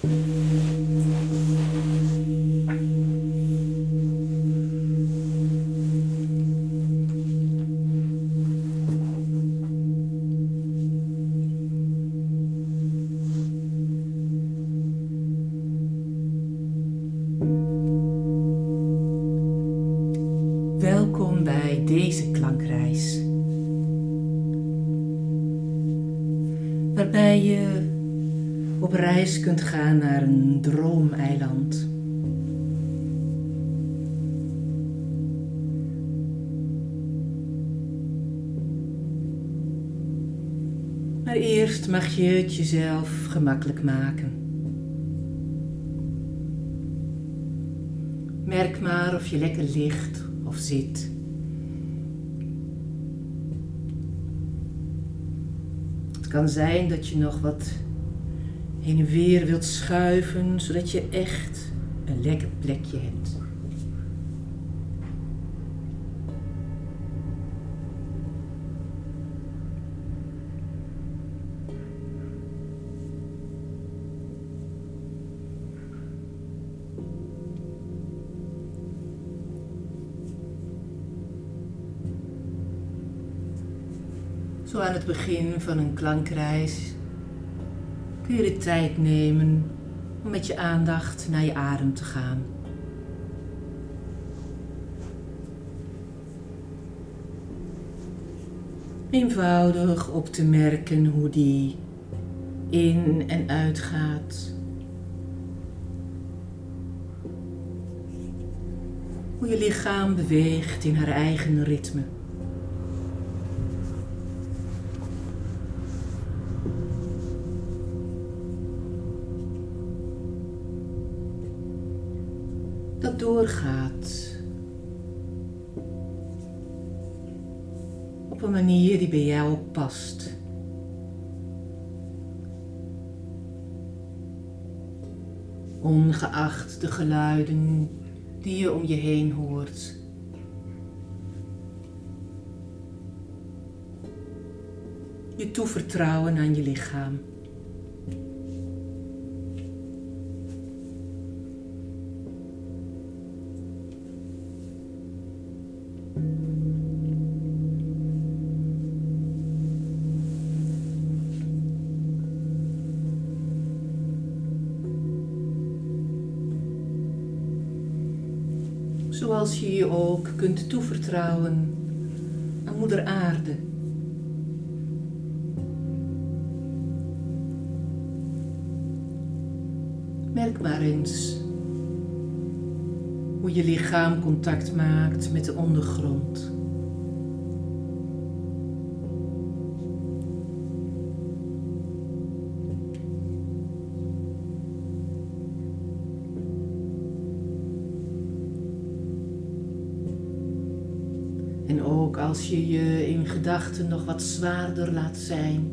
Welkom bij deze klankreis. Op reis kunt gaan naar een droomeiland. Maar eerst mag je het jezelf gemakkelijk maken. Merk maar of je lekker ligt of zit. Het kan zijn dat je nog wat heen en weer wilt schuiven, zodat je echt een lekker plekje hebt. Zo aan het begin van een klankreis kun je de tijd nemen om met je aandacht naar je adem te gaan. Eenvoudig op te merken hoe die in en uit gaat. Hoe je lichaam beweegt in haar eigen ritme. Ongeacht de geluiden die je om je heen hoort. Je toevertrouwen aan je lichaam. Kunt toevertrouwen aan Moeder Aarde. Merk maar eens hoe je lichaam contact maakt met de ondergrond. En ook als je je in gedachten nog wat zwaarder laat zijn,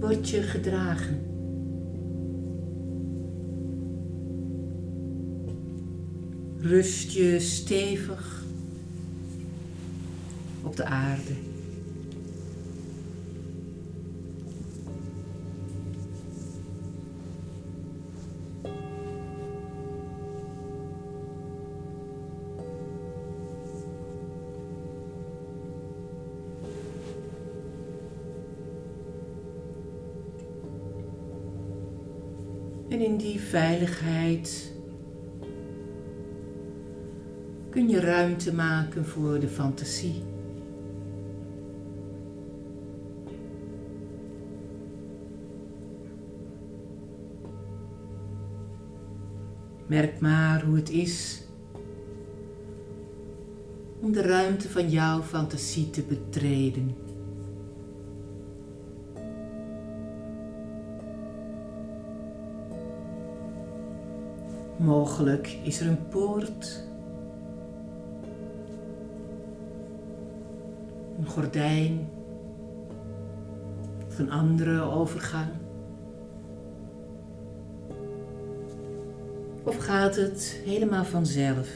word je gedragen. Rust je stevig op de aarde. Veiligheid kun je ruimte maken voor de fantasie. Merk maar hoe het is om de ruimte van jouw fantasie te betreden. Mogelijk is er een poort, een gordijn of een andere overgang. Of gaat het helemaal vanzelf?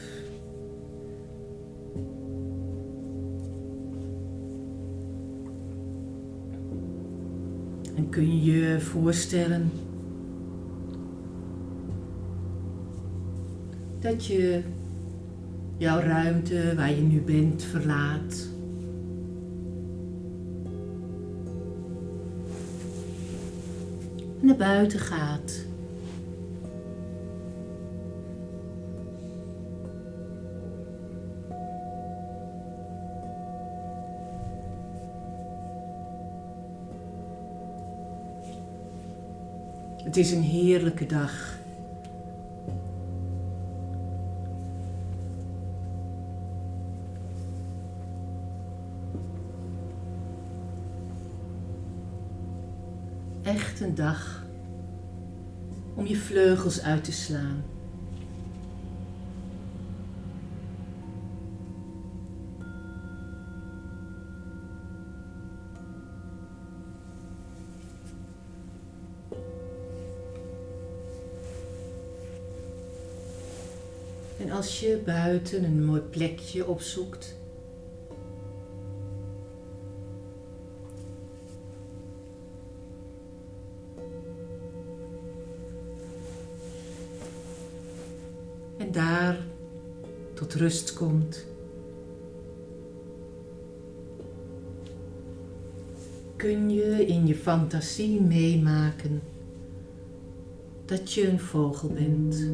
En kun je je voorstellen dat je jouw ruimte waar je nu bent verlaat. En naar buiten gaat. Het is een heerlijke dag. Echt een dag om je vleugels uit te slaan. En als je buiten een mooi plekje opzoekt, rust komt, kun je in je fantasie meemaken dat je een vogel bent.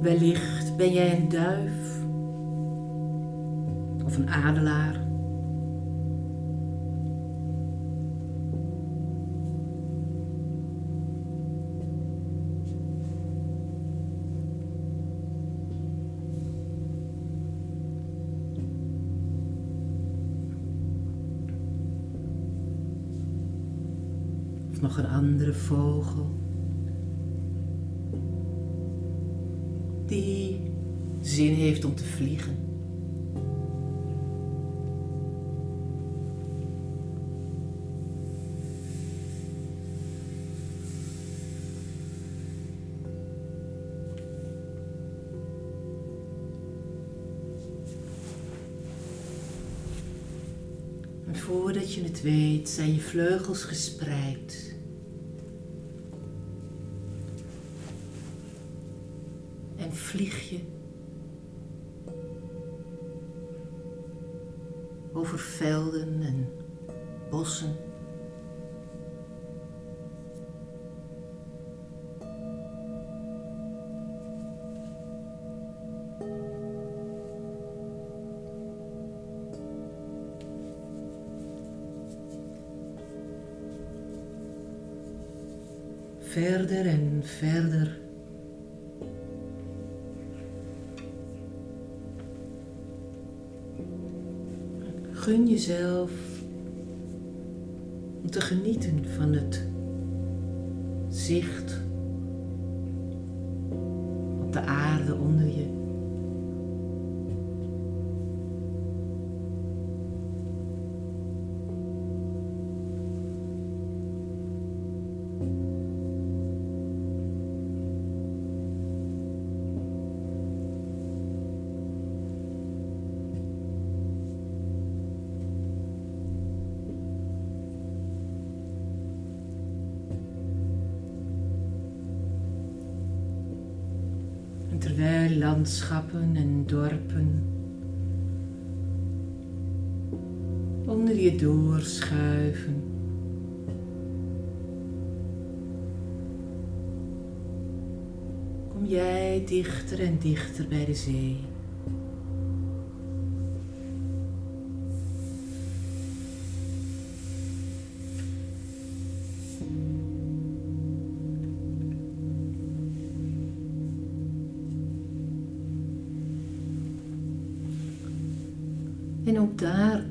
Wellicht ben jij een duif adelaar. Nog een andere vogel. die zin heeft om te vliegen. Weet, zijn je vleugels gespreid. En vlieg je over velden en bossen. Verder en verder. Gun jezelf om te genieten van het zicht terwijl landschappen en dorpen onder je doorschuiven. Kom jij dichter en dichter bij de zee.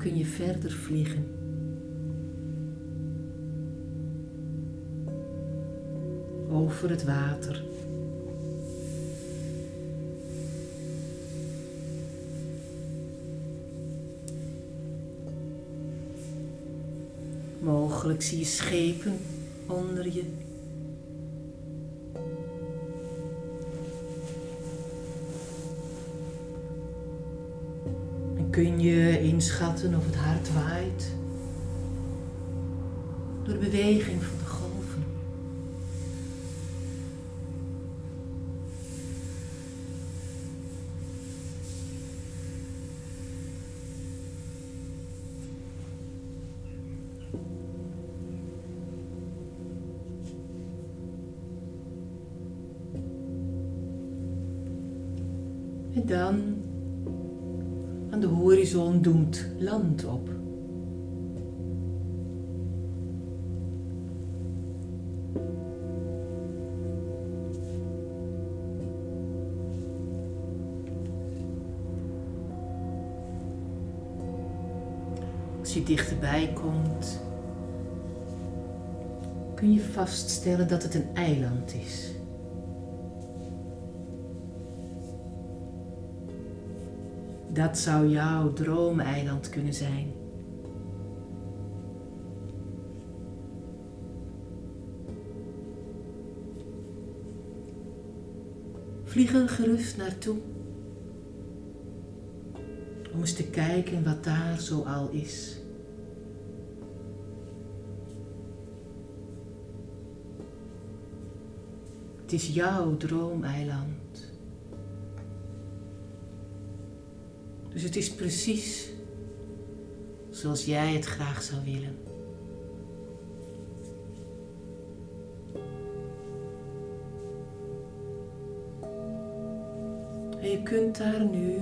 Kun je verder vliegen. Over het water. Mogelijk zie je schepen onder je. Kun je inschatten of het hart waait. Door de beweging van land op. Als je dichterbij komt, kun je vaststellen dat het een eiland is. Dat zou jouw droomeiland kunnen zijn. Vlieg er gerust naartoe. Om eens te kijken wat daar zo al is. Het is jouw droomeiland. Dus het is precies zoals jij het graag zou willen. En je kunt daar nu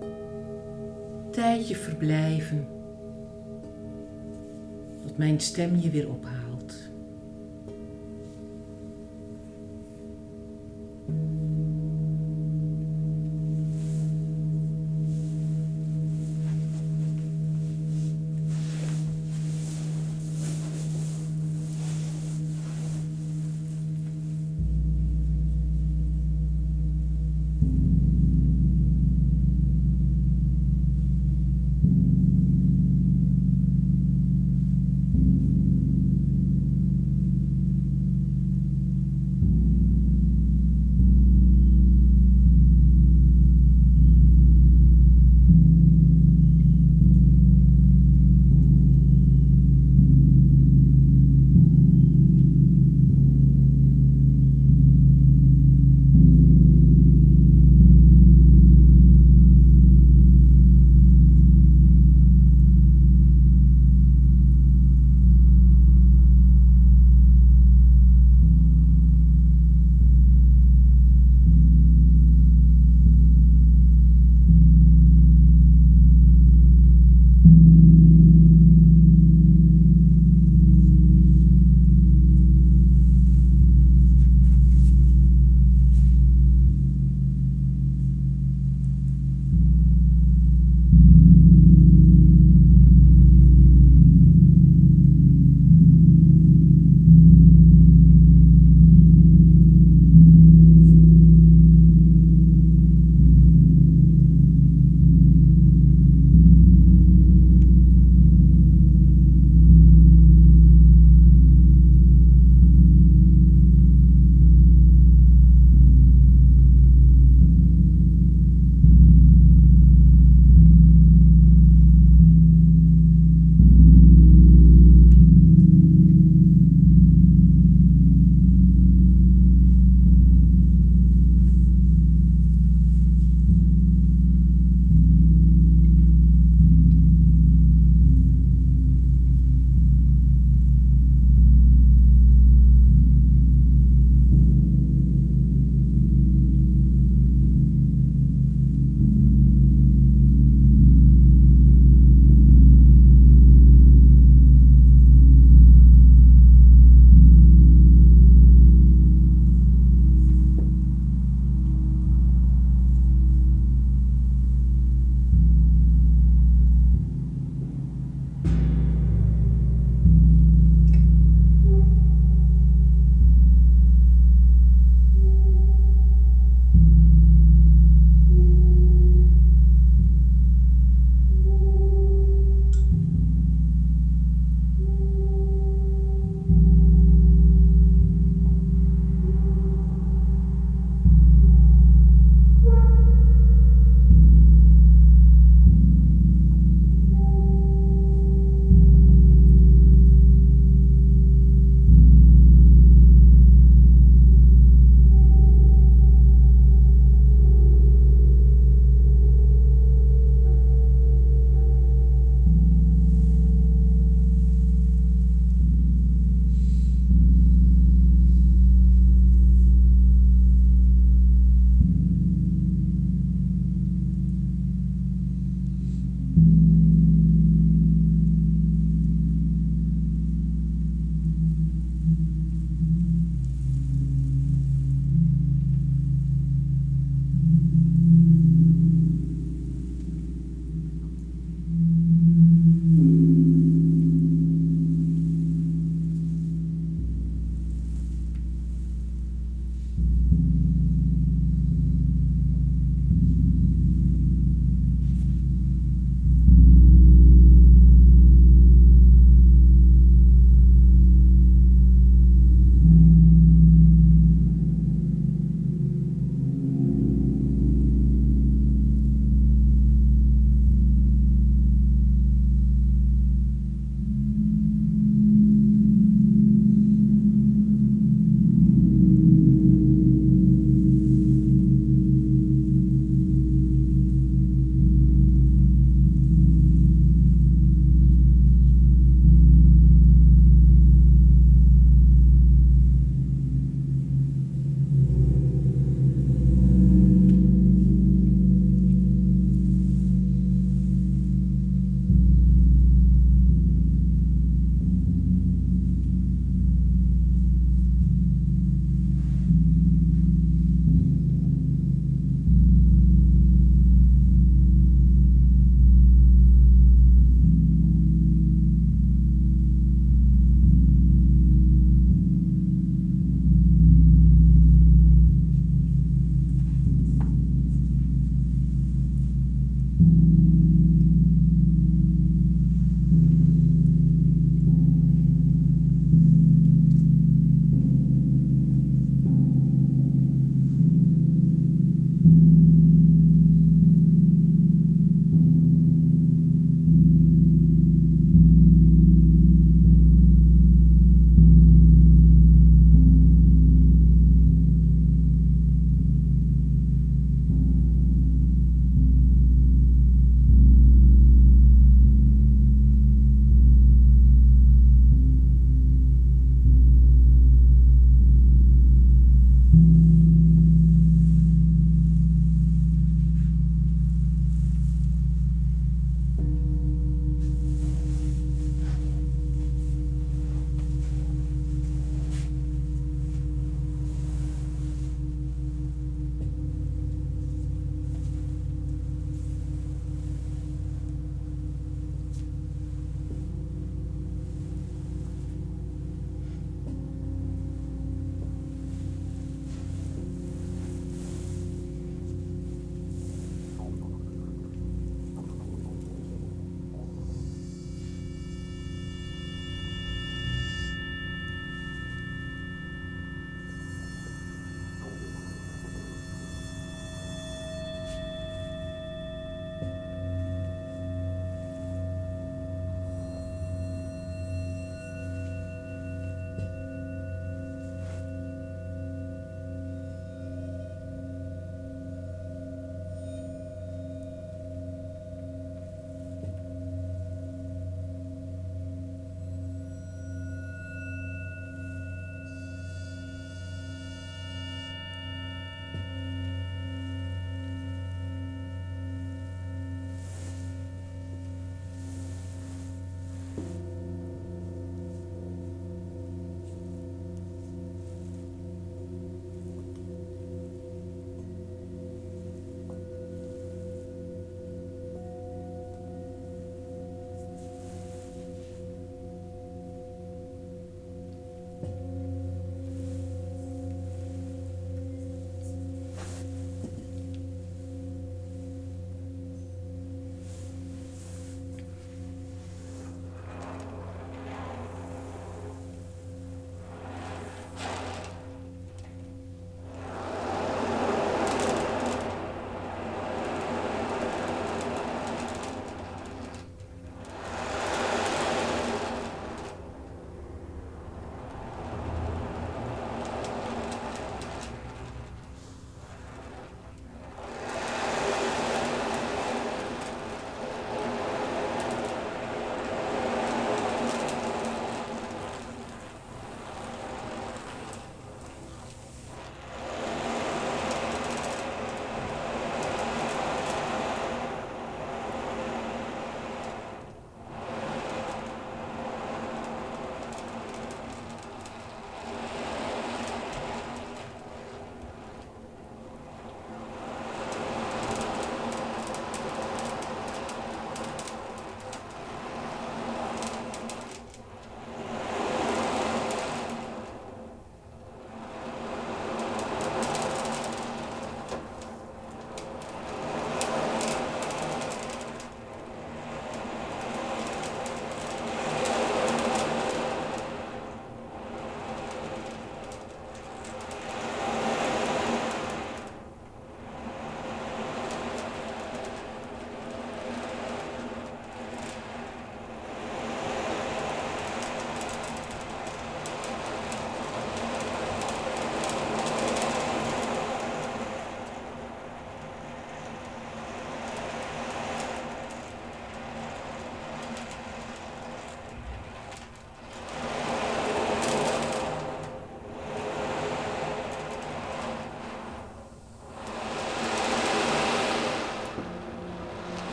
een tijdje verblijven tot mijn stem je weer ophaalt.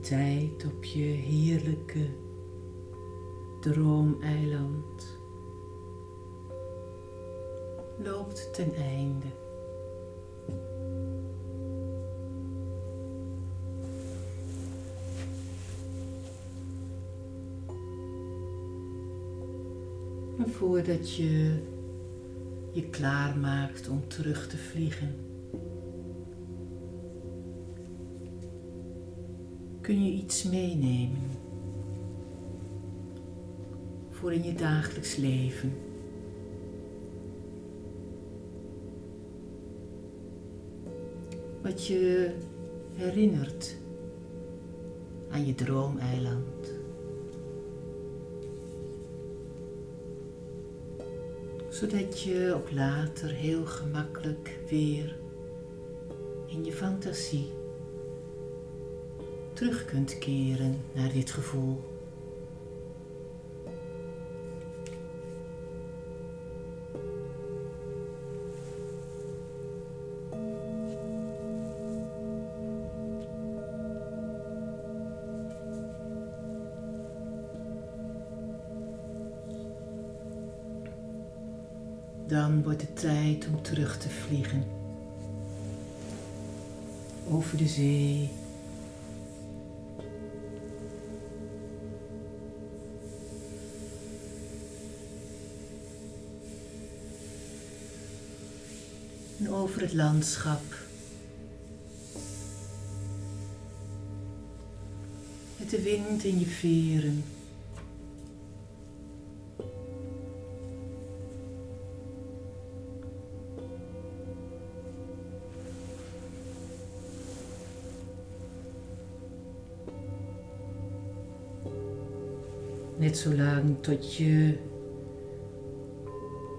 Tijd op je heerlijke droomeiland loopt ten einde. En voordat je je klaarmaakt om terug te vliegen, kun je iets meenemen voor in je dagelijks leven. Wat je herinnert aan je droomeiland. Zodat je ook later heel gemakkelijk weer in je fantasie terug kunt keren naar dit gevoel. Dan wordt het tijd om terug te vliegen. Over de zee. Het landschap. Met de wind in je veren. Net zolang tot je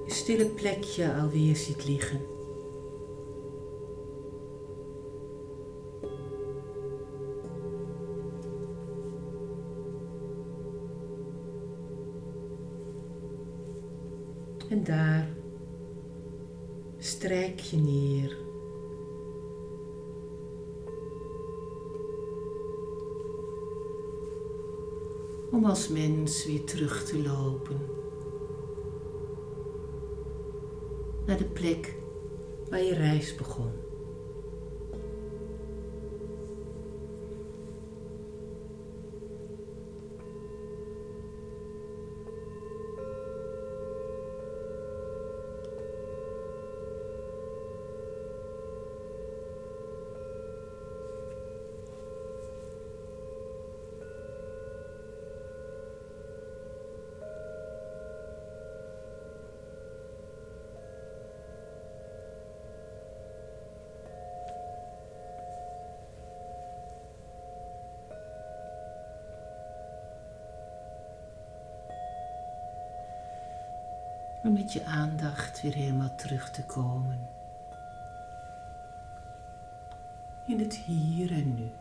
je stille plekje alweer ziet liggen. Als mens weer terug te lopen naar de plek waar je reis begon. Om met je aandacht weer helemaal terug te komen. In het hier en nu.